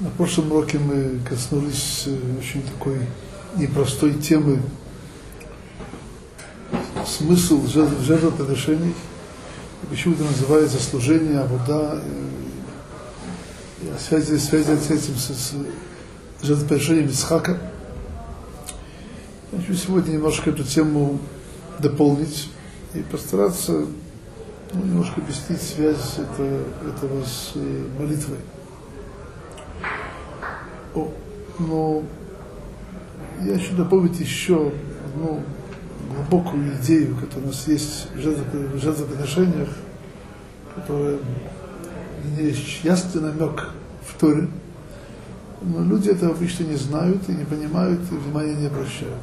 На прошлом уроке мы коснулись э, очень такой непростой темы смысл жертвоприношений, почему это называется служение, а вода, и связи, связи с этим, с, с жертвоприношением Исхака. Я хочу сегодня немножко эту тему дополнить и постараться ну, немножко объяснить связь это, этого с э, молитвой. О, но я хочу добавить еще одну глубокую идею, которая у нас есть в жертвоприношениях, которая есть ясный намек в Торе, но люди этого обычно не знают и не понимают, и внимания не обращают.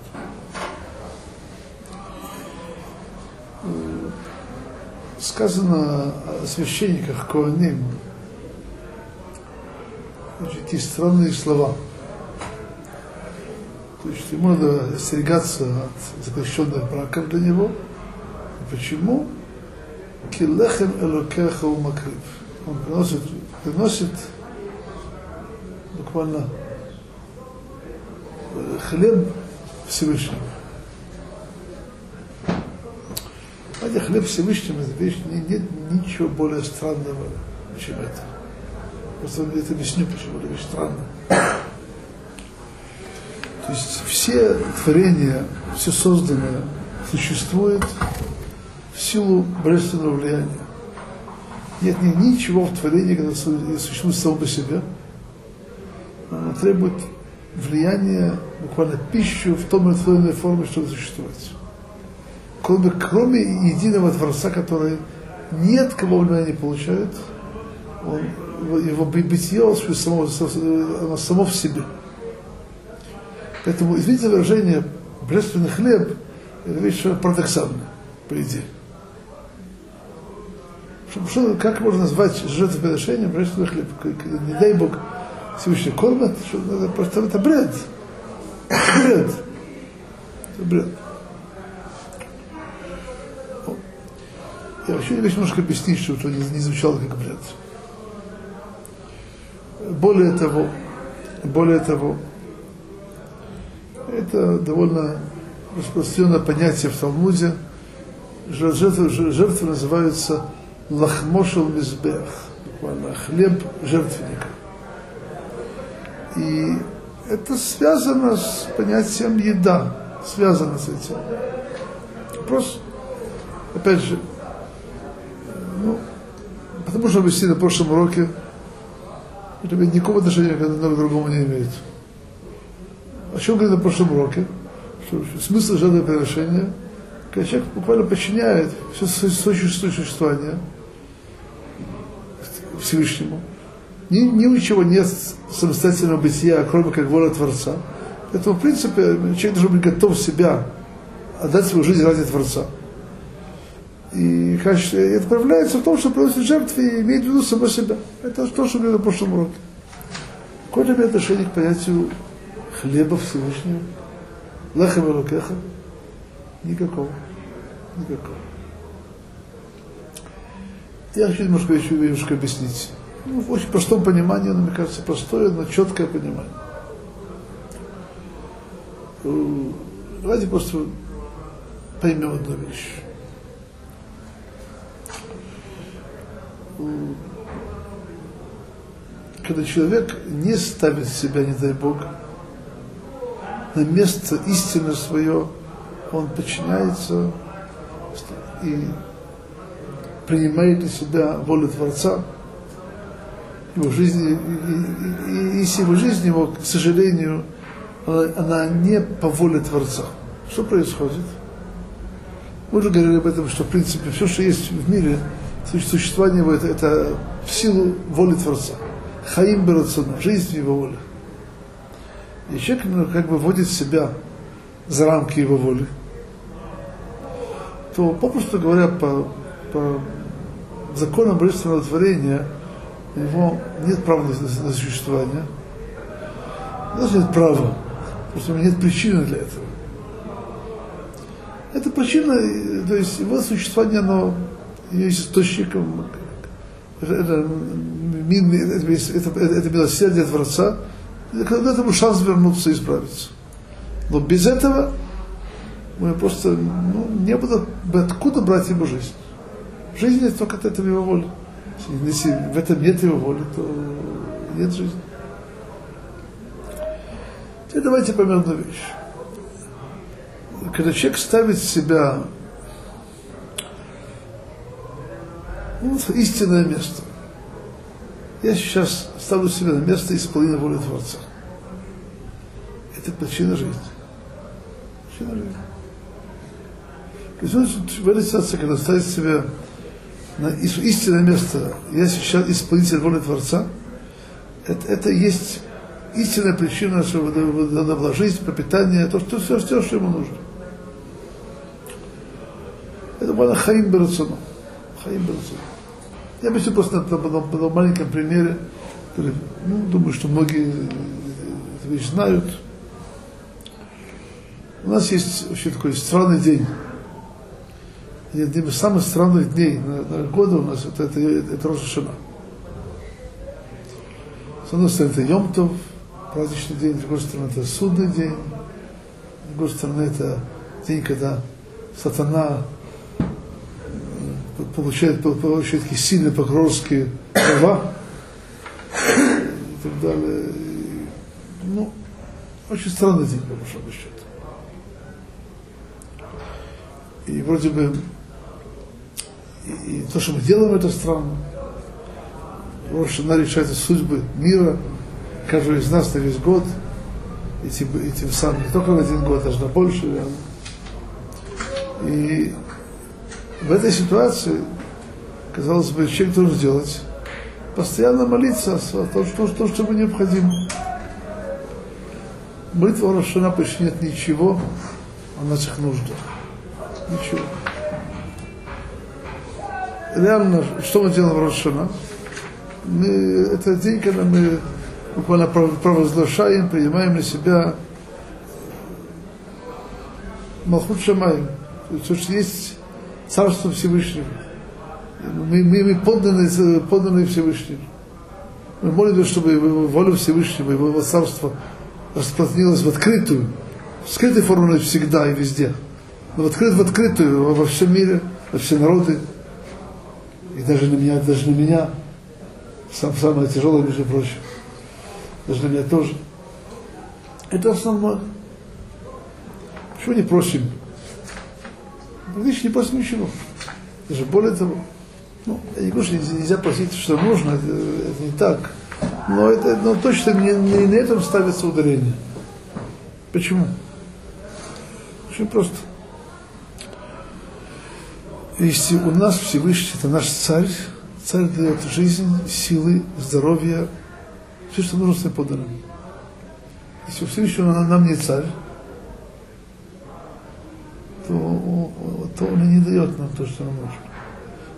Сказано о священниках Коаним, такие странные слова. То есть ему надо остерегаться от запрещенных браков для него. Почему? Килехем элокеха макрив. Он приносит, приносит буквально хлеб Всевышнему. Хотя хлеб Всевышнему это вещь, нет ничего более странного, чем это. Просто это объясню, почему это вещь странная. То есть все творения, все созданное существует в силу божественного влияния. Нет, нет ничего в творении, когда существует само по себе. Оно требует влияния, буквально пищу в том или иной форме, чтобы существовать. Кроме, кроме единого Творца, который нет кого влияния не получает, он его бытие само, оно само в себе. Поэтому, извините выражение, божественный хлеб, это вещь парадоксальная, по идее. Что, что, как можно назвать жертвоприношением божественный хлеб? Не дай Бог, Всевышний кормят, что это просто это бред. Бред. Это бред. Я вообще хочу немножко объяснить, чтобы это не, не звучало как бред. Более того, более того, это довольно распространенное понятие в Талмуде. Жертвы, жертвы называются лахмошел мизбех, буквально хлеб жертвенника. И это связано с понятием еда, связано с этим. Просто, опять же, ну, потому что мы на прошлом уроке это никакого отношения к одному другому не имеет. О чем говорили на прошлом уроке? Что смысл жертвоприношения, когда человек буквально подчиняет все свое существование Всевышнему. Ни, ни у чего нет самостоятельного бытия, кроме как воля Творца. Поэтому, в принципе, человек должен быть готов себя отдать свою жизнь ради Творца. И это проявляется в том, что приносит жертвы и имеет в виду само себя. Это то, что говорили на прошлом уроке. Какое имеет отношение к понятию хлеба Всевышнего? Лехем и лукеха? Никакого. Никакого. Я хочу немножко еще немножко объяснить. Ну, в очень простом понимании, но, мне кажется, простое, но четкое понимание. Э, давайте просто поймем одну вещь. Когда человек не ставит себя, не дай Бог, на место истины свое, он подчиняется и принимает для себя волю Творца, его жизни, и, и, и, и его жизнь его, к сожалению, она, она не по воле Творца. Что происходит? Мы уже говорили об этом, что в принципе все, что есть в мире, существование его, это, это в силу воли Творца. Хаим Барацуна, жизнь в его воле. И человек ну, как бы вводит себя за рамки его воли, то, попросту говоря, по, по законам божественного творения, у него нет права на, на, существование. Даже нет права, просто у него нет причины для этого. Эта причина, то есть его существование, оно есть источником, это это, это, это милосердие Творца, когда этому шанс вернуться и исправиться. Но без этого мы просто ну, не бы откуда брать ему жизнь. Жизнь это только от этого его воли. Если в этом нет его воли, то нет жизни. Теперь давайте поймем одну вещь. Когда человек ставит себя ну, в истинное место, я сейчас ставлю себя на место исполнения воли Творца. Это причина жизни. Причина жизни. То есть он в этой ситуации, когда ставит себя на истинное место, я сейчас исполнитель воли Творца, это, это есть истинная причина, что надо была жизнь, пропитание, то, что все, все, что ему нужно. Это было Хаим Берацуну. Хаим Берацуну. Я объясню просто на, на, на, на маленьком примере, который, ну, думаю, что многие эту вещь знают. У нас есть вообще такой странный день. Один из самых странных дней на, на года у нас это, это, это, это Рошашана. С одной стороны, это Йомтов, праздничный день, с другой стороны, это судный день, с другой стороны, это день, когда сатана получает, получает такие сильные прокурорские права и так далее. Ну, очень странный день, по большому счету. И вроде бы и, и то, что мы делаем, это странно. Рошана решает судьбы мира, каждого из нас на весь год, и тем, и тем самым не только на один год, даже на больше. И в этой ситуации, казалось бы, человек должен сделать, постоянно молиться о том, что, что, что ему необходимо. Молитва Рошана почти нет ничего о наших нуждах. Ничего. Реально, что мы делаем в Рошана? Мы, это день, когда мы буквально провозглашаем, принимаем на себя Малхут Шамаем. То, что есть Царство Всевышнего. Мы, мы, мы подданы, подданы Всевышнему. Мы молимся, чтобы его воля Всевышнего, его, его царство распространилось в открытую, в скрытой форме всегда и везде. Но в, открыт, в открытую во всем мире, во все народы. И даже на меня, даже на меня. Сам, самое тяжелое, между прочим. Даже на меня тоже. Это основное. Почему не просим Видишь, не просим ничего. Даже более того, ну, я не говорю, что нельзя просить, что нужно, это, это не так. Но, это, но точно не, не на этом ставится ударение. Почему? Очень просто. Если у нас Всевышний, это наш царь, царь дает жизнь, силы, здоровье, все, что нужно своим подданным. Если Всевышний нам не царь, то, он и не дает нам то, что нам нужно.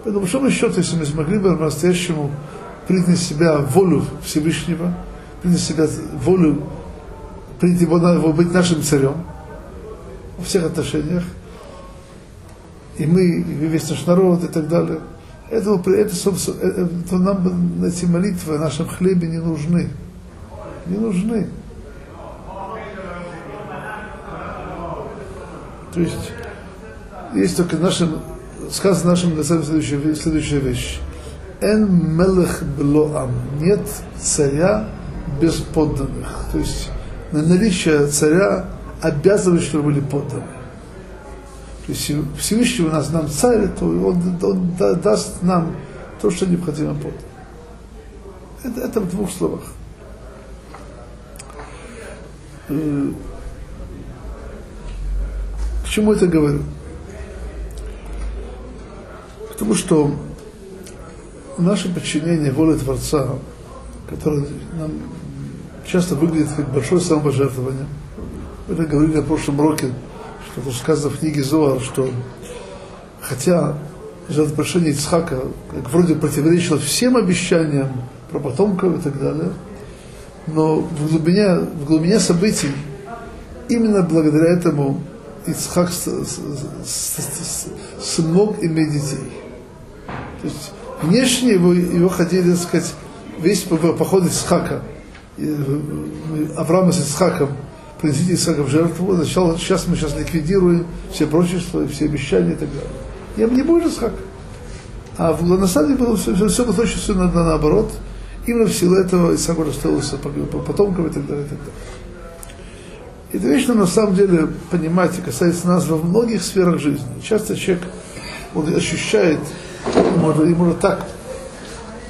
Поэтому, по большому счету, если мы смогли бы по-настоящему принять себя волю Всевышнего, принять на себя волю, принять его, его быть нашим царем во всех отношениях, и мы, и весь наш народ, и так далее, это, это, собственно, это, то нам эти молитвы о нашем хлебе не нужны. Не нужны. То есть, есть только нашим, сказано нашим глазам следующая, следующая вещь. Эн мелех блоам. Нет царя без подданных. То есть, на наличие царя обязывает, чтобы были подданные. То есть, Всевышний у нас нам царь, то он, он даст нам то, что необходимо подданным. Это, это в двух словах. Э, Почему это говорю? Потому что наше подчинение воле Творца, которое нам часто выглядит как большое самопожертвование, мы это говорили на прошлом уроке, что это сказано в книге Зоар, что хотя жертвоприношение Ицхака как вроде противоречило всем обещаниям про потомков и так далее, но в глубине, в глубине событий именно благодаря этому Ицхак смог иметь детей. То есть внешне его, его хотели, так сказать, весь поход Исхака, Авраама с Исхаком, принесите Исхака в жертву, сначала, сейчас мы сейчас ликвидируем все прочества, все обещания и так далее. Я не будет Исхак. А в, на самом деле было все, все, все точно все на, на, наоборот. Именно в силу этого Исаак расстроился по, по потомкам и так далее, и так далее. Это вещь, на самом деле, понимаете, касается нас во многих сферах жизни. Часто человек он ощущает, ему может так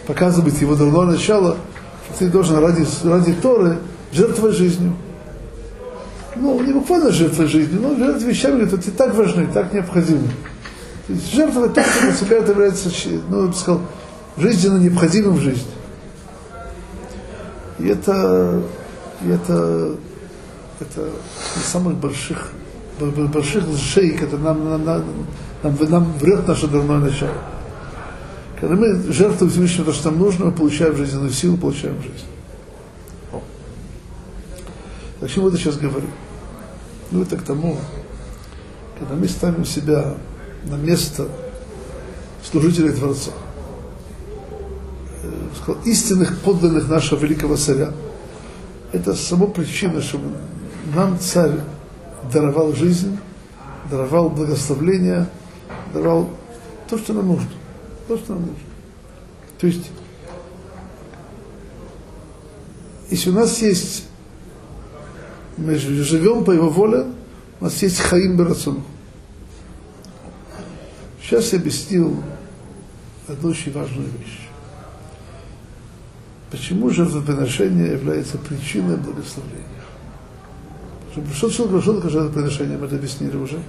показывать его дурное начало, ты должен ради, ради Торы жертвовать жизнью. Ну, не буквально жертвовать жизнью, но жертвовать вещами, которые так важны, так необходимы. То есть жертвовать так, для себя это является, ну, я бы сказал, жизненно необходимым в жизни. И это, и это, это из самых больших, больших лжей, которые нам, нам, нам, нам врет наше дурное начало. Когда мы жертвуем Всевышнему то, что нам нужно, мы получаем жизненную силу, получаем жизнь. О. О чем это сейчас говорю? Ну, это к тому, когда мы ставим себя на место служителей Творца, э, сказал, истинных подданных нашего великого царя. Это само причина, чтобы нам царь даровал жизнь, даровал благословление, давал то, что нам нужно. То, что нам нужно. То есть, если у нас есть, мы живем по его воле, у нас есть хаим барацон. Сейчас я объяснил одну очень важную вещь. Почему жертвоприношение является причиной благословения? Что, что, что такое жертвоприношение, мы это объяснили уже.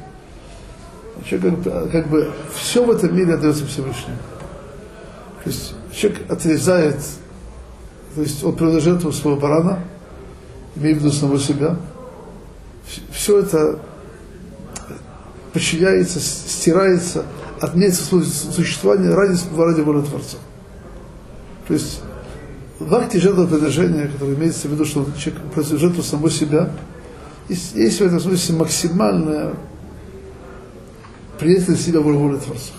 Человек как, как бы все в этом мире отдается Всевышнему. То есть человек отрезает, то есть он приносит жертву своего барана, имея в виду самого себя. Все это подчиняется, стирается, отменяется свое существование ради, ради воли Творца. То есть в акте жертвоприношения, которое имеется в виду, что человек приносит жертву самого себя, есть, есть в этом смысле максимальная на себя волю Творца.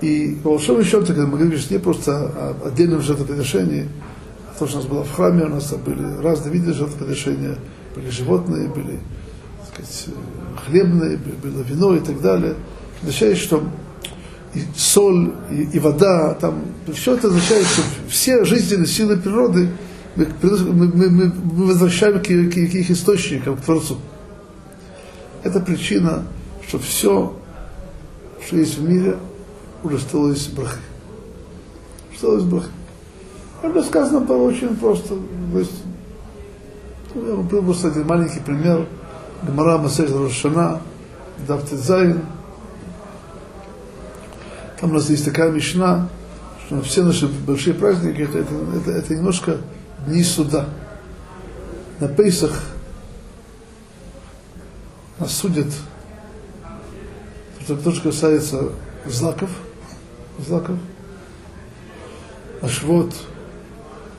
И по большому счету, когда мы говорим, что не просто о отдельном жертвоприношении, а то, что у нас было в храме, у нас были разные виды жертвоприношения, были животные, были так сказать, хлебные, было вино и так далее. Означает, что и соль, и, и вода, там, все это означает, что все жизненные силы природы мы, мы, мы, мы возвращаем к, к, к их источникам, к Творцу. Это причина что все, что есть в мире, уже стало из брахи. Стало из брахи. Это сказано было очень просто. То есть, я был просто один маленький пример. Гмара Масех Рошана, Давтезайн. Там у нас есть такая мечна, что все наши большие праздники это, это, это, это немножко дни суда. На Пейсах нас судят это то, что касается злаков, злаков, ашвот,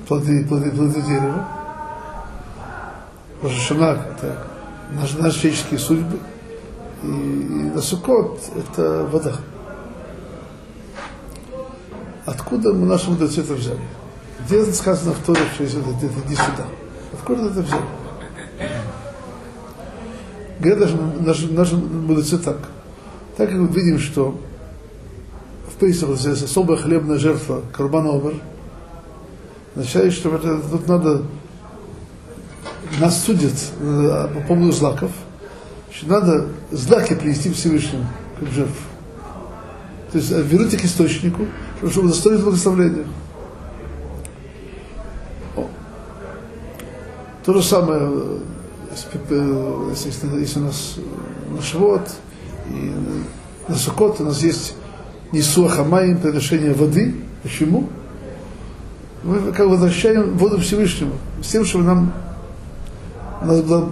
плоды, плоды, плоды дерева, Рожешана, это наши, наши человеческие судьбы, и, и Насукот – это вода. Откуда мы наши мудрецы это взяли? Где сказано в Торе, что это, это иди сюда? Откуда это взяли? Говорят даже наши, наши мудрецы так – так как мы видим, что в Пейсах здесь особая хлебная жертва, карбан обер, означает, что это, тут надо, нас судят э, по поводу злаков, что надо злаки принести Всевышнему как жертву. То есть вернуть к источнику, чтобы удостоить благословения. То же самое, э, если, если у нас на живот, и на Сукот у нас есть Нисуах Амаим, приношение воды. Почему? Мы как возвращаем воду Всевышнему, с тем, чтобы нам у нас была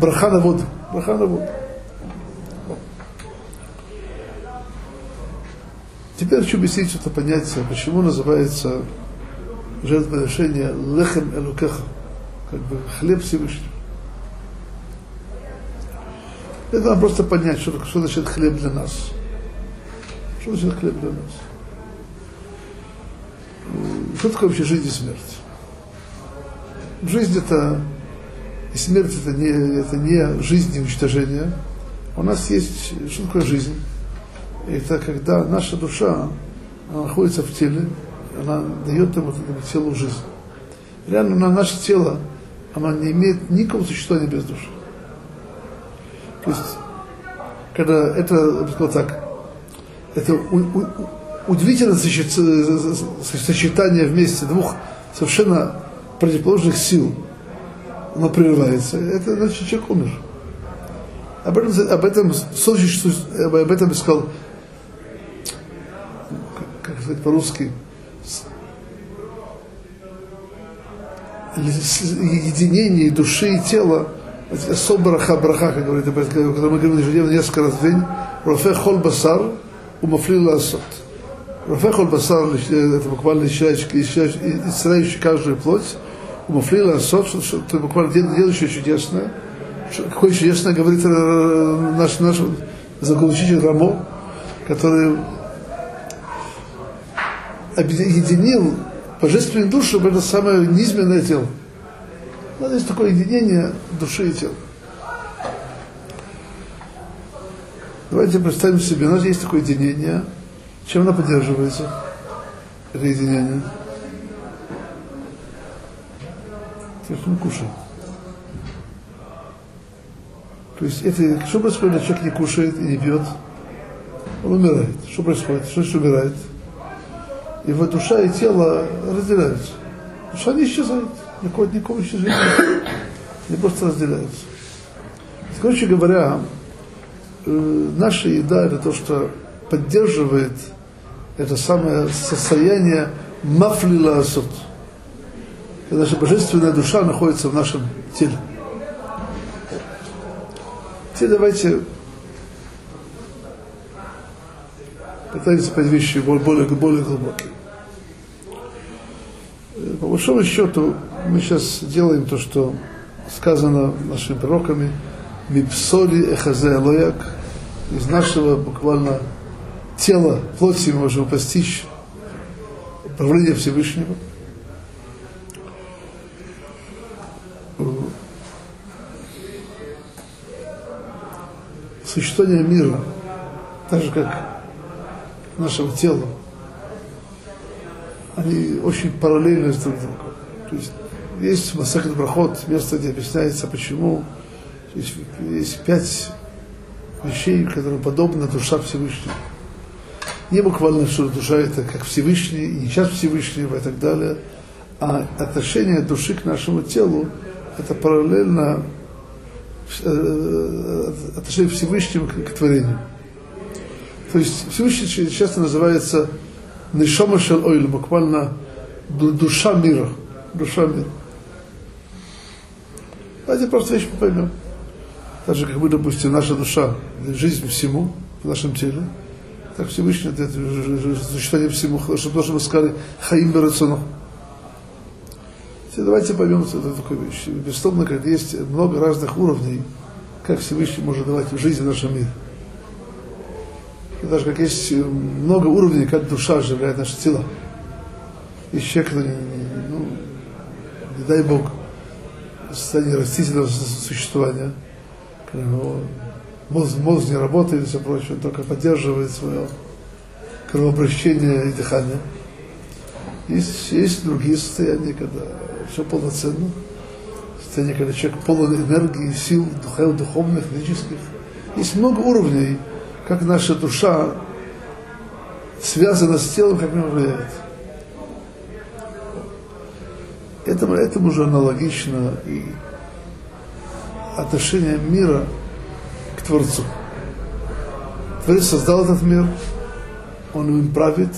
браха на воду. Браха на воду. Теперь хочу объяснить это понятие, почему называется жертвоприношение лехем элукеха, как бы хлеб Всевышнего. Это надо просто понять, что, что значит хлеб для нас. Что значит хлеб для нас? что такое вообще жизнь и смерть? Жизнь это и смерть это не, это не жизнь и уничтожение. У нас есть, что такое жизнь? Это когда наша душа находится в теле, она дает ему, этому телу жизнь. Реально на наше тело, оно не имеет никакого существования без души. То есть, когда это, я так, это у, у, удивительное сочетание вместе двух совершенно противоположных сил, оно прерывается, это значит, человек умер. Об этом, об этом, об этом сказал, как сказать по-русски, единение души и тела, особо браха, браха, как говорит, когда мы говорим ежедневно несколько раз в день, рофе хол басар, умафлил асот. Рофе хол басар, это буквально исцеляющий каждую плоть, умафлил асот, что это буквально делающее чудесное, какое чудесное говорит наш, наш законоучитель Рамо, который объединил божественную душу в это самое низменное тело. Вот есть такое единение души и тела. Давайте представим себе, у нас есть такое единение. Чем оно поддерживается? Это единение. То, что мы кушаем. То есть это, что происходит, если человек не кушает и не пьет? Он умирает. Что происходит? Что значит умирает? Его душа и тело разделяются. Душа не исчезает. Никакого, никакого исчезновения. Они просто разделяются. Короче говоря, э, наша еда это то, что поддерживает это самое состояние мафлила асот. Когда наша божественная душа находится в нашем теле. Теперь давайте пытаемся понять вещи более, более глубокие. Э, по большому счету, мы сейчас делаем то, что сказано нашими пророками, «Мипсоли эхазе лояк», из нашего буквально тела, плоти мы можем постичь управление Всевышнего. Существование мира, так же как нашего тела, они очень параллельны друг другу. То есть есть Масахат Брахот, место, где объясняется, почему есть, есть пять вещей, которые подобны душа Всевышнего. Не буквально, что душа это как Всевышний, и часть Всевышнего и так далее, а отношение души к нашему телу это параллельно э, отношение Всевышнего к, к творению. То есть Всевышний часто называется Нишома Шел Ойл, буквально душа мира. Душа мира. Давайте просто вещь поймем. Так же, как мы, допустим, наша душа, жизнь всему в нашем теле, так Всевышний это существование всему, чтобы тоже мы сказали Хаим Берацону. Давайте поймем это такую вещь. Безусловно, как есть много разных уровней, как Всевышний может давать жизнь в нашем мире. И даже как есть много уровней, как душа оживляет наше тело. Есть человек, ну, не дай Бог, состоянии растительного существования, когда мозг, мозг не работает и все прочее, он только поддерживает свое кровообращение и дыхание. Есть, есть другие состояния, когда все полноценно. Состояние, когда человек полон энергии, сил духовных, физических. Есть много уровней, как наша душа связана с телом, как она влияет. Этому, этому же аналогично и отношение мира к Творцу. Творец создал этот мир, он им правит,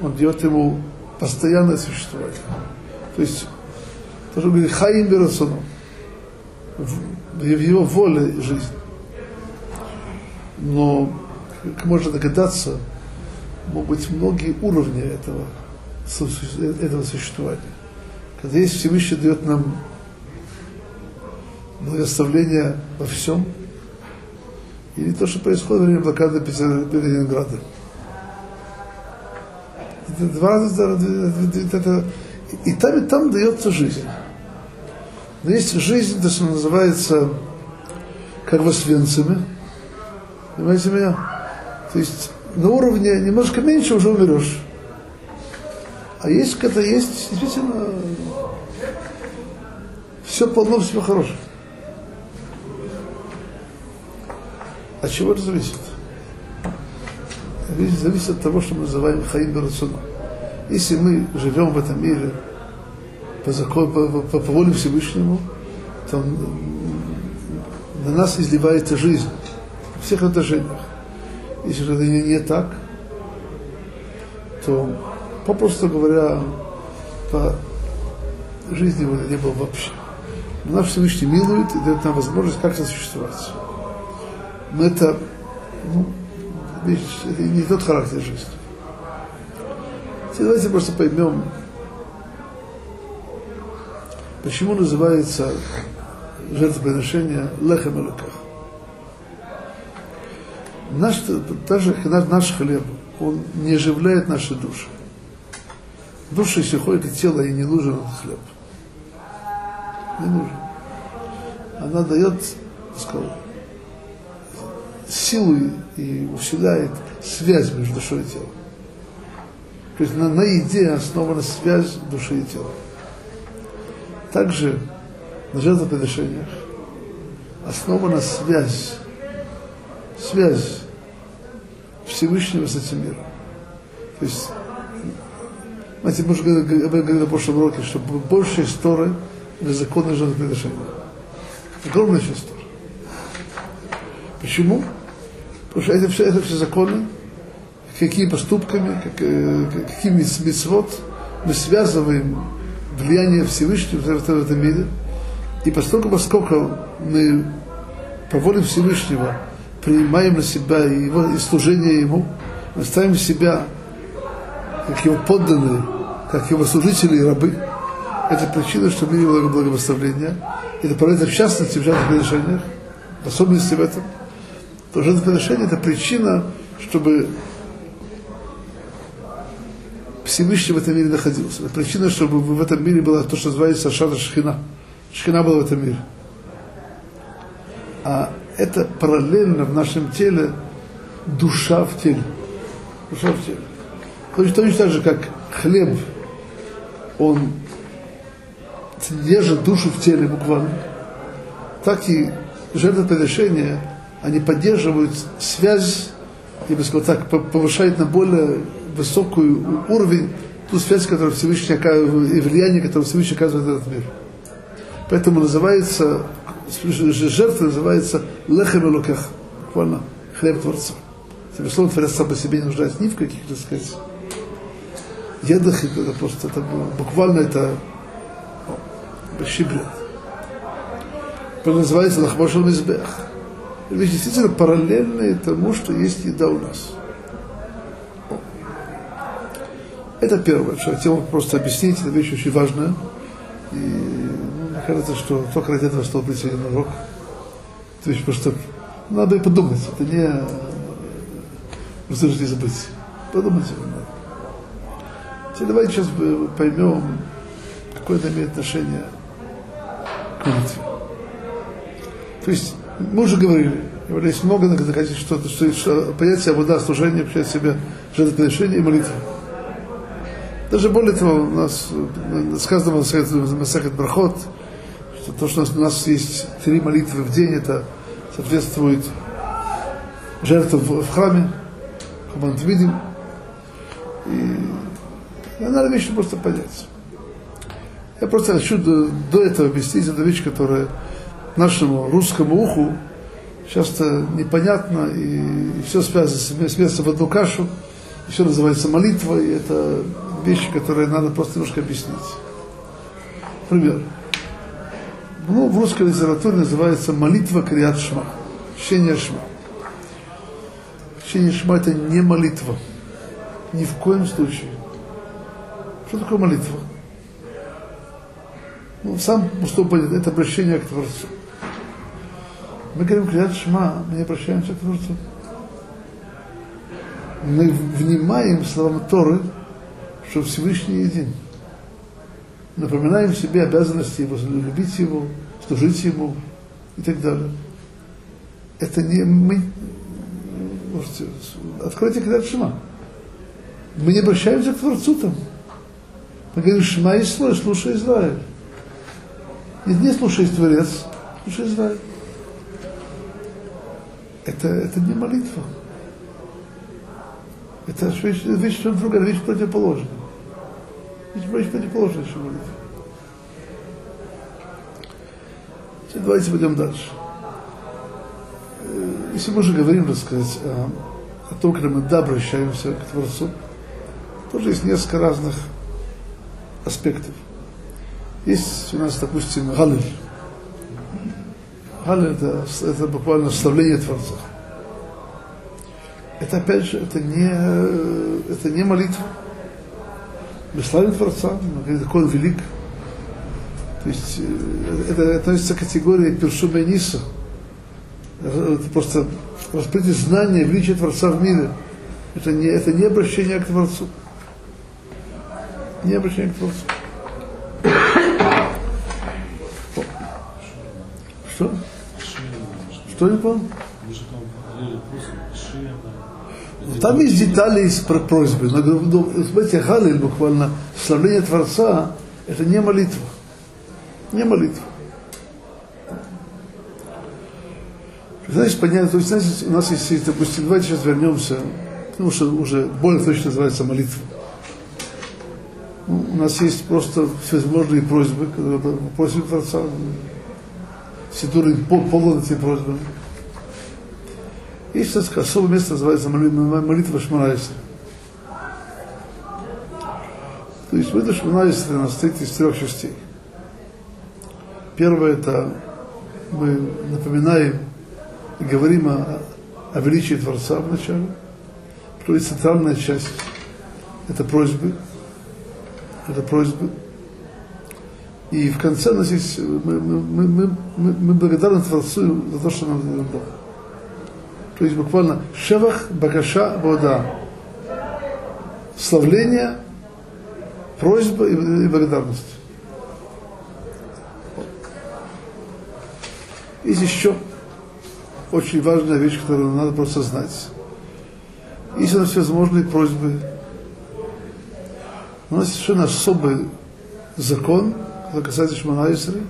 он дает ему постоянное существование. То есть, то, что говорит Хаим Берасону, в его воле жизнь но, как можно догадаться, могут быть многие уровни этого, этого существования. Когда есть Всевышний дает нам благословление во всем, и то, что происходит во время блокады Ленинграда. Это два раза, это, и там, и там дается жизнь. Но есть жизнь, то, что называется, как в Освенциме. Понимаете меня? То есть на уровне немножко меньше уже умрешь. А есть, когда есть действительно все полно всего хорошего. От чего это зависит? Зависит от того, что мы называем хаим берацуна. Если мы живем в этом мире по, закону, по, по, по воле Всевышнему, то на нас изливается жизнь во всех отношениях. Если же это не так, то, попросту говоря, по жизни его не было вообще. Но наш Всевышний милует и дает нам возможность как-то существовать. Но это, ну, это не тот характер жизни. Теперь давайте просто поймем, почему называется жертвоприношение лехем и Наш, даже наш хлеб, он не оживляет наши души. Души, если ходит и тело, и не нужен хлеб. Не нужен. Она дает, сказал, силу и усиляет связь между душой и телом. То есть на, на еде основана связь души и тела. Также на жертвоприношениях основана связь, связь Всевышнего с этим миром. То есть, знаете, мы уже говорили, на прошлом уроке, что большая история для закона жертвоприношения. Огромная часть история. Почему? Потому что это все, это все законы, какими поступками, как, э, какими мецвод мы связываем влияние Всевышнего в этом мире. И поскольку, поскольку мы по воле Всевышнего принимаем на себя его и служение Ему, мы ставим себя как его подданные, как его служители и рабы. Это причина, что в мире благословения. Это проявляется в частности в жертвоприношениях, в особенности в этом. То жертвоприношение – это причина, чтобы Всевышний в этом мире находился. Это причина, чтобы в этом мире было то, что называется Шада Шхина. Шхина была в этом мире. А это параллельно в нашем теле душа в теле. Душа в теле. Точно, так же, как хлеб, он держит душу в теле буквально, так и жертвоприношение, они поддерживают связь, я бы сказал так, повышают на более высокий уровень ту связь, которую Всевышний оказывает, и влияние, которое Всевышний оказывает в этот мир. Поэтому называется, жертва называется лехем элокех, буквально хлеб Творца. Безусловно, Творец сам по себе не нуждается ни в каких, так сказать, едах, это просто, это, буквально это большой бред. Это называется лахмошел мизбех. Вещь действительно параллельная тому, что есть еда у нас. Это первое, что я хотел просто объяснить, это вещь очень важная. И ну, мне кажется, что только ради этого стал прийти на урок. То есть просто надо и подумать. Это не просто не забыть. Подумайте надо. Теперь давайте сейчас поймем, какое это имеет отношение к молитве. То есть мы уже говорили, есть много доказательств, что, что, что понятие вода служения включает в себя жертвоприношение и молитву. Даже более того, у нас сказано в Масахет Брахот, что то, что у нас есть три молитвы в день, это соответствует жертву в храме, мы видим. И надо вещи просто понять. Я просто хочу до, до этого объяснить эту вещь, которая нашему русскому уху часто непонятно, и, и все связано, смеется в одну кашу, и все называется молитва, и это вещи, которые надо просто немножко объяснить. Пример. Ну, в русской литературе называется молитва Криат Шма, чтение Шма. Чтение Шма это не молитва. Ни в коем случае. Что такое молитва? Ну, сам понятие, это обращение к Творцу. Мы говорим Криат Шма, мы обращаемся к Творцу. Мы внимаем словам Торы, что Всевышний един. Напоминаем себе обязанности Его, любить Его, служить Ему и так далее. Это не мы... Можете, откройте Крят Шма. Мы не обращаемся к Творцу там. Мы говорим, Шма и слой, слушай Израиль. И не слушай Творец, слушай Израиль. Это, это не молитва. Это вещь, вещь другая, вещь противоположная. Вещь, вещь противоположная, что молитва. Давайте пойдем дальше. Э, если мы уже говорим, так сказать, о, о том, когда мы да, обращаемся к Творцу, тоже есть несколько разных аспектов. Есть у нас, допустим, Галиль. Галиль это, это буквально вставление Творца. Это опять же, это не, это не молитва. Мы славим Творца, какой он велик. То есть э, это относится к категории першума ниса. Это просто раскрытие знания величия Творца в мире. Это не, это не обращение к Творцу. Не обращение к. Что? Что не понял? Там есть детали из просьбы. Но, но смотрите, Халиль буквально, славление Творца, это не молитва. Не молитва. Знаете, понятно, то есть, знаете, у нас есть, допустим, давайте сейчас вернемся, потому что уже более точно называется молитва. Ну, у нас есть просто всевозможные просьбы, когда мы просим Творца, Сидуры полон эти просьбы. Есть несколько особое место, называется молитва Шмарайса. То есть молитва Шмарайса она состоит из трех частей. Первое это мы напоминаем и говорим о, о величии Творца вначале. Вторая центральная часть это просьбы. Это просьбы. И в конце нас есть, мы, мы, мы, мы, мы благодарны Творцу за то, что нам дал. То есть буквально шевах бакаша вода. Славление, просьба и, и благодарность. Есть еще очень важная вещь, которую надо просто знать. Есть у нас всевозможные просьбы. У нас совершенно особый закон – касается Шманайсры,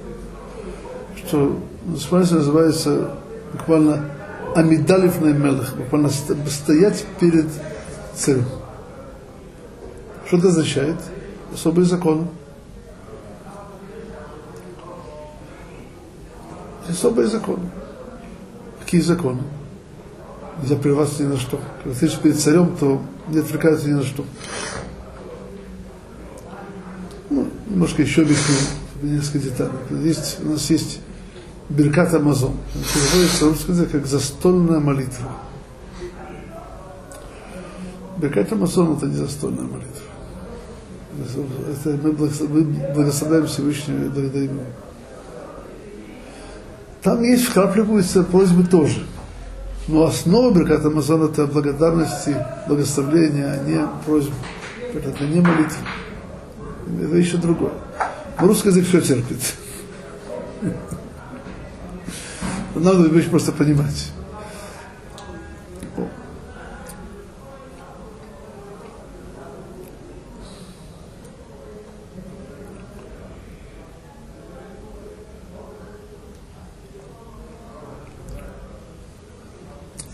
что Шманайсры называется буквально Амидалифный Мелах, буквально стоять перед царем. Что это означает? Особый закон. Особые законы. Какие законы? Нельзя прерваться ни на что. Когда ты перед царем, то не отвлекаются ни на что. Немножко еще объясню несколько деталей. Есть, у нас есть Беркат Амазон. Переводится русский язык как застольная молитва. Беркат Амазон это не застольная молитва. Это мы, благословляем Всевышнего и благодарим Его. Там есть вкрапливаются просьбы тоже. Но основа Беркат Амазон это благодарности, благословления, а не просьбы. Это не молитва это еще другое. Русский язык все терпит. Надо вещь просто понимать.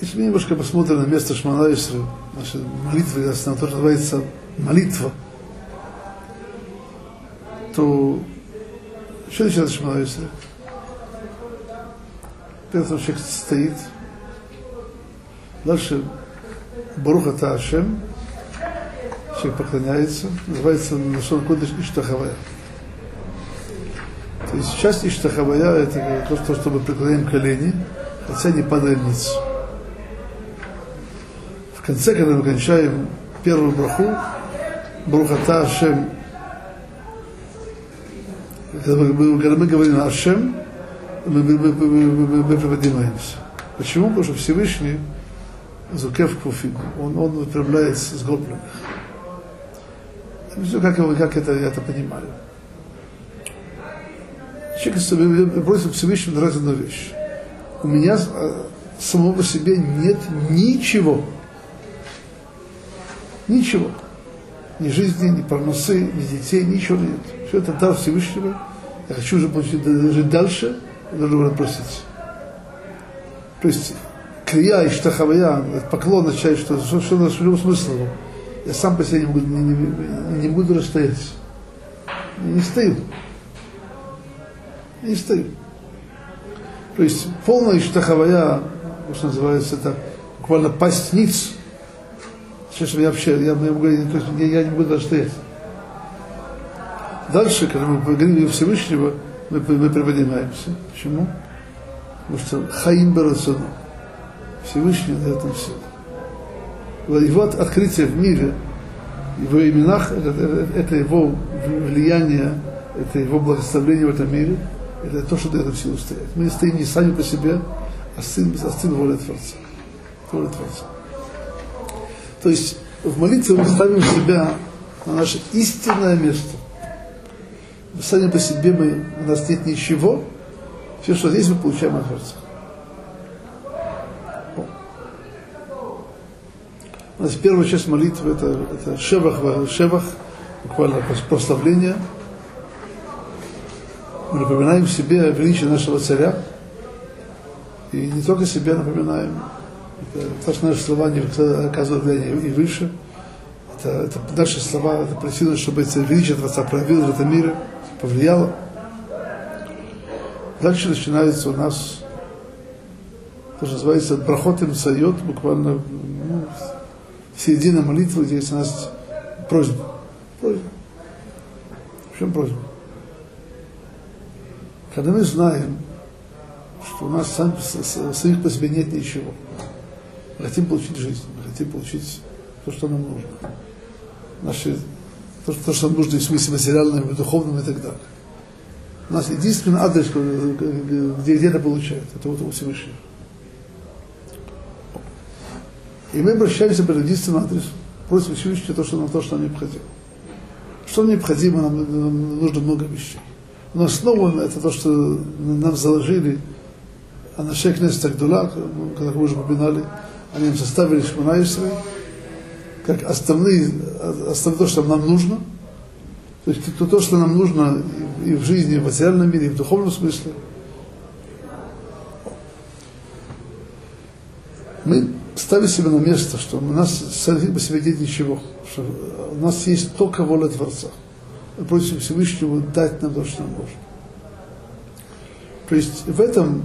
Если мы немножко посмотрим на место Шманаисра, нашей молитвы, на то, что называется молитва – то что начинает Шмана Исра? Первый человек стоит. Дальше Баруха Таашем, человек поклоняется, называется Нашон Кодыш Иштахавая. То есть часть Иштахавая это то, что мы преклоняем колени, хотя не падаем ниц. В конце, когда мы кончаем первую браху, Баруха Таашем когда мы, говорим о Ашем, мы, мы, мы, мы, мы приподнимаемся. Почему? Потому что Всевышний Зукев Куфин, он, он выпрямляется с гопленных. Все, как, как это, я это понимаю. Человек просит Всевышнего раз одну вещь. У меня э, самого по себе нет ничего. Ничего. Ни жизни, ни парносы, ни детей, ничего нет. Все это дар Всевышнего. Я хочу уже получить, жить дальше, я должен его просить. То есть крия и штахавая, поклон означает, что, что, что, что, что смысл его? Я сам по себе не, могу, не, не, не буду расстоять. Я не стою. Я не стою. То есть полная штахавая, что называется, это буквально пасть ниц. Сейчас я вообще, я, я, я, я не буду даже стоять. Дальше, когда мы говорим Всевышнего, мы, мы приподнимаемся. Почему? Потому что Хаим Барацону. Всевышний дает нам силу. Его от- открытие в мире, его именах, это, его влияние, это его благословение в этом мире, это то, что дает нам силу стоять. Мы стоим не сами по себе, а сын, а сын воли Творца. Воля Творца. То есть в молитве мы ставим себя на наше истинное место. Сами по себе мы, у нас нет ничего, все, что здесь, мы получаем от Творца. У нас первая часть молитвы это, это шевах, ва- шевах, буквально прос- прославление. Мы напоминаем себе величие нашего царя. И не только себе напоминаем. Это, то, что наши слова не оказывают влияние и выше. Это, это наши слова, это причина, чтобы это величие Творца проявилось в этом мире, повлияло. Дальше начинается у нас то, что называется брахот им сайот, буквально ну, середина молитвы, здесь у нас просьба. Просьба. В чем просьба? Когда мы знаем, что у нас сам, самих по себе нет ничего, мы хотим получить жизнь, мы хотим получить то, что нам нужно. Наши, то, то, что нужно в смысле материальном, духовном и так далее. У нас единственный адрес, где, где это получает, это вот у Всевышнего. И мы обращаемся по единственному адресу, просим Всевышнего то, что нам, то, что нам необходимо. Что необходимо, нам, нам нужно много вещей. Но основа это то, что нам заложили Анашей Кнест Агдула, когда мы уже упоминали, они нам составили Шманаисры, как основные, основное то, что нам нужно, то есть то, то, что нам нужно и в жизни, и в материальном мире, и в духовном смысле. Мы ставим себя на место, что у нас самих по себе нет ничего, что у нас есть только воля Творца. Мы просим Всевышнего дать нам то, что нам нужно. То есть в этом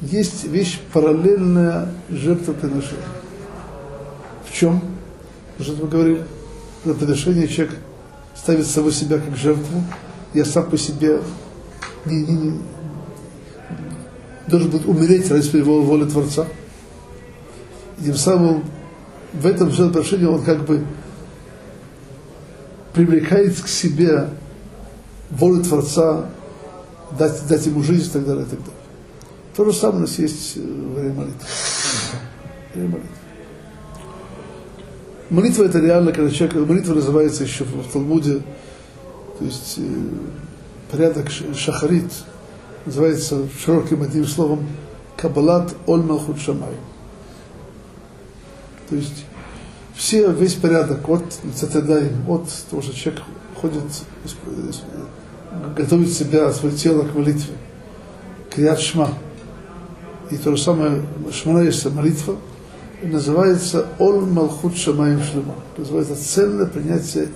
есть вещь параллельная жертвоприношению. В чем? Что мы говорили? На приношение человек ставит самого себя как жертву, я сам по себе не, не, не, должен быть умереть ради своего воли Творца. И тем самым в этом жертвоприношении он как бы привлекает к себе волю Творца, дать, дать ему жизнь и так далее, и так далее. То же самое у нас есть во время молитвы. Время молитвы. Молитва это реально, когда человек, молитва называется еще в, Талмуде, то есть э, порядок шахарит, называется широким одним словом Кабалат Оль Малхут Шамай. То есть все, весь порядок от цитадаем, от того, что человек ходит, готовит себя, свое тело к молитве, крият шма. И то же самое шмана есть молитва, называется Ол Малхут Шамаем Шлема. Называется цельное принятие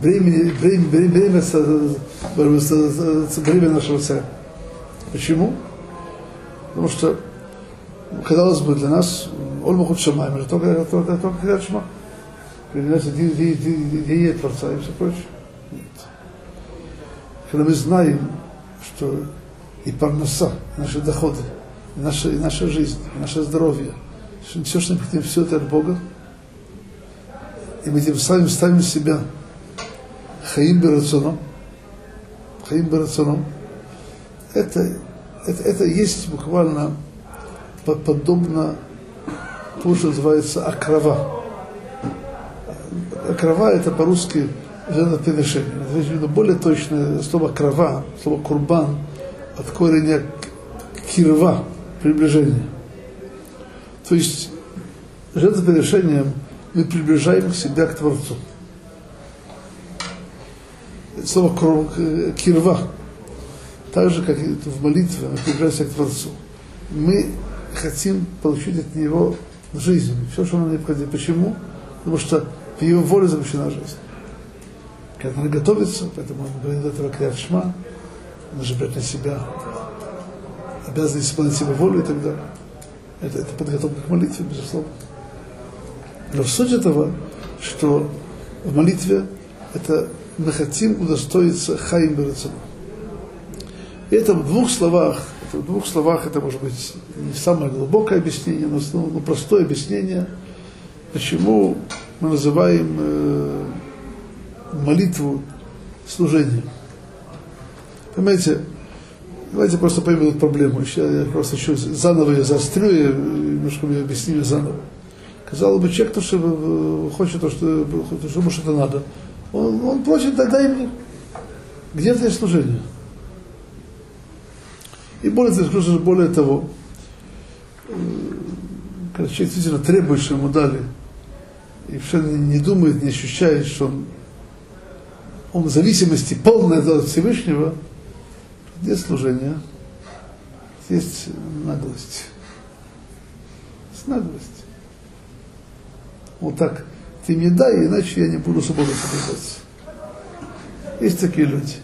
бремени, бремени, бремени, бремени, нашего царя. Почему? Потому что, казалось бы, для нас Ол Малхут Шамаем, это только, только, только Крият Шма. Принимается идея Творца и все прочее. Нет. Когда мы знаем, что и парноса, наши доходы, и наша, и наша жизнь, и наше здоровье, что все, что мы хотим, все это от Бога. И мы тем самым ставим себя Хаим Берацоном, Хаим Берацоном. Это, это, это есть буквально подобно тому, что называется акрова. Акрова это по-русски жертвоприношение. Это более точное слово крова, слово курбан от корня кирва, приближение. То есть жертвоприношением мы приближаем себя к Творцу. Слово кирва, так же, как и в молитве, мы приближаемся к Творцу. Мы хотим получить от Него жизнь, все, что нам необходимо. Почему? Потому что в Его воле заключена жизнь. Когда она готовится, поэтому он говорит до этого крят шма, она же брать на себя обязанность исполнить его волю и так далее. Это, это подготовка к молитве, безусловно. Но суть этого, что в молитве это мы хотим удостоиться хаим берацану. Это в двух словах, это в двух словах, это может быть не самое глубокое объяснение, но, но простое объяснение, почему мы называем э, молитву служением. Понимаете, давайте просто поймем эту проблему. Я просто еще заново ее заострю и немножко мне объясню ее заново. Казалось бы, человек, что хочет то, что, что ему что-то надо, он, он просит, дай мне. Где это служение? И более того, более того, когда человек действительно требует, что ему дали, и вообще не думает, не ощущает, что он, он в зависимости полной от Всевышнего, нет служения, есть наглость. Есть наглость. Вот так, ты мне дай, иначе я не буду свободно соблюдаться. Есть такие люди.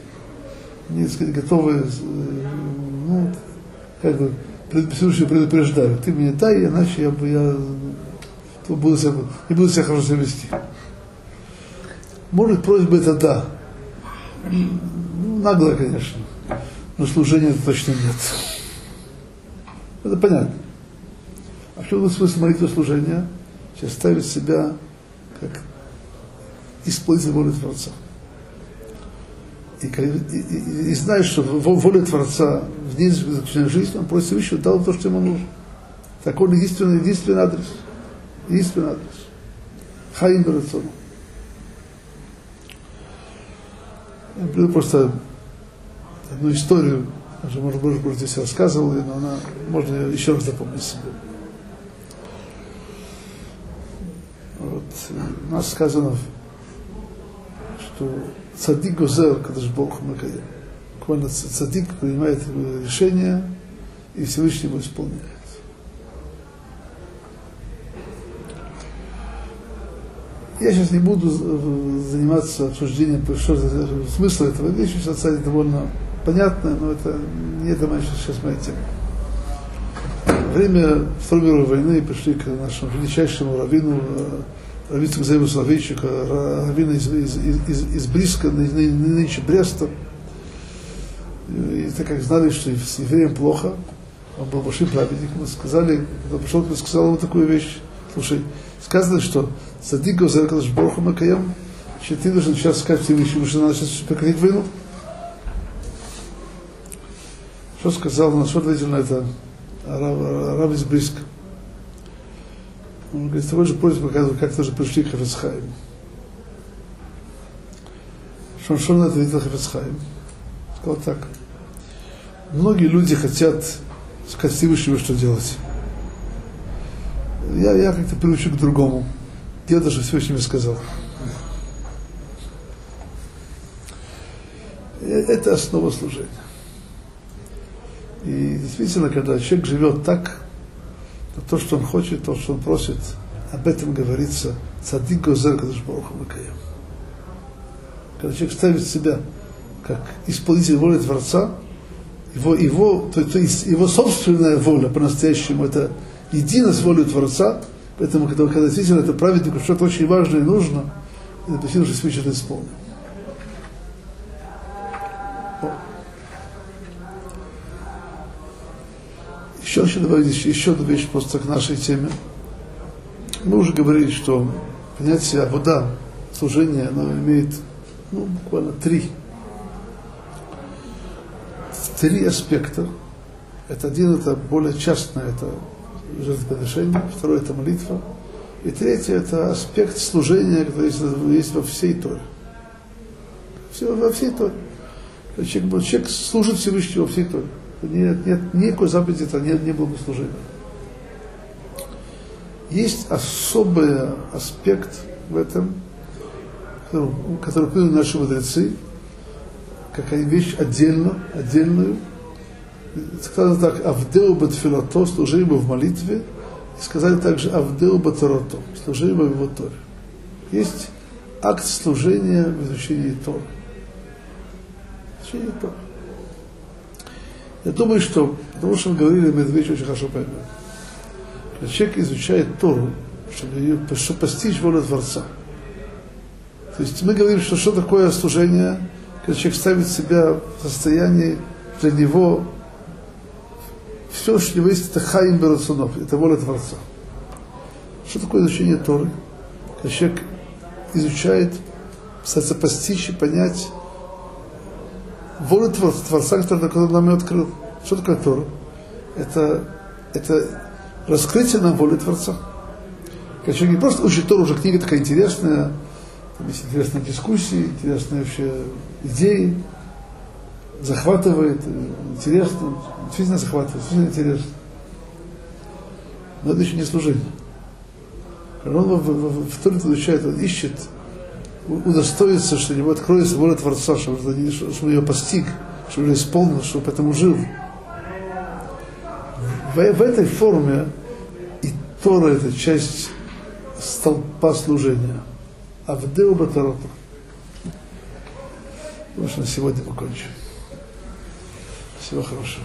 Они, так сказать, готовы, э, ну, как бы, предписывающие предупреждают. Ты мне дай, иначе я, я буду себя, не буду себя хорошо себя вести. Может, просьба это да. Ну, нагло, конечно. Но служения это точно нет. Это понятно. А в чем смысл молитвы служения? Сейчас ставить себя как исполнитель воли Творца. И, и, и, и знаешь, что воля Творца в ней заключена жизнь, он просит Всевышнего, дал то, что ему нужно. Так он единственный, единственный адрес. Единственный адрес. Хаим Барацону. Я просто одну историю, уже, может быть, здесь рассказывал, но она, можно еще раз запомнить себе. Вот, у нас сказано, что цадик гозер, когда же Бог Макаем. Буквально цадик принимает решение, и Всевышний его исполняет. Я сейчас не буду заниматься обсуждением что смысла этого вещи, сейчас довольно понятно, но это не это сейчас моя тема. Время Второй мировой войны пришли к нашему величайшему раввину, э, раввину Зайву Соловейчика, раввину из, из, из, из Бриска, нынче Бреста. И так как знали, что с евреем плохо, он был большим праведником, сказали, когда пришел, сказал ему такую вещь, слушай, сказано, что Садик Гозеркалаш Борху Макаем, что ты должен сейчас сказать Всевышнему, что надо сейчас прекратить войну. Что сказал, на что ответил на это Рав из Бриска? Он говорит, с тобой же просьба показывает, как тоже пришли к Хафицхайму. Что он что на это ответил Хафицхайм? Сказал так. Многие люди хотят сказать Всевышнему, что делать. Я, я как-то приучу к другому. Я даже Всевышнему сказал. Это основа служения. И действительно, когда человек живет так, то, то что он хочет, то, что он просит, об этом говорится цадик гозер. Когда человек ставит себя как исполнитель воли Творца, его, его, то, то есть его собственная воля по-настоящему это едино с волей Творца, поэтому когда, когда действительно это праведнику что-то очень важное и нужно, это действительно уже свечет исполнено. Еще хочу добавить еще одну вещь просто к нашей теме. Мы уже говорили, что понятие вода, служение, оно имеет ну, буквально три. Три аспекта. Это один, это более частное, это жертвоприношение, второе это молитва, и третье это аспект служения, который есть, есть во всей Торе. Все во всей Торе. Человек, человек служит Всевышнему во всей Торе. Нет, нет никакой заповеди, это не, не было бы служения. Есть особый аспект в этом, который поняли наши мудрецы, как они вещь отдельно, отдельную. Сказано так, Авдеу Батфилато, служили бы в молитве, и сказали также Авдеу Батарото, служили бы в его Торе. Есть акт служения в изучении Торы. Изучение Торы. Я думаю, что, потому что мы говорили, мы эту вещь очень хорошо поймем. Когда человек изучает Тору, чтобы, ее, чтобы постичь волю Творца. То есть мы говорим, что что такое служение, когда человек ставит себя в состоянии для него все, что у него есть, это хаим берацунов, это воля Творца. Что такое изучение Торы? Когда человек изучает, пытается постичь и понять волю Творца, который нам ее открыл. Что такое Тора? Это, это раскрытие нам воли Творца. Человек не просто учит Тору, уже книга такая интересная, там есть интересные дискуссии, интересные вообще идеи, захватывает, интересно, действительно захватывает, действительно интересно. Но это еще не служение. Когда он в, в, в, в Торе изучает, он ищет, удостоится, что у него откроется воля Творца, чтобы, чтобы ее постиг, чтобы ее исполнил, чтобы поэтому жил. В, в этой форме и Тора это часть столпа служения. А в Деу Батароту. На сегодня покончим. Всего хорошего.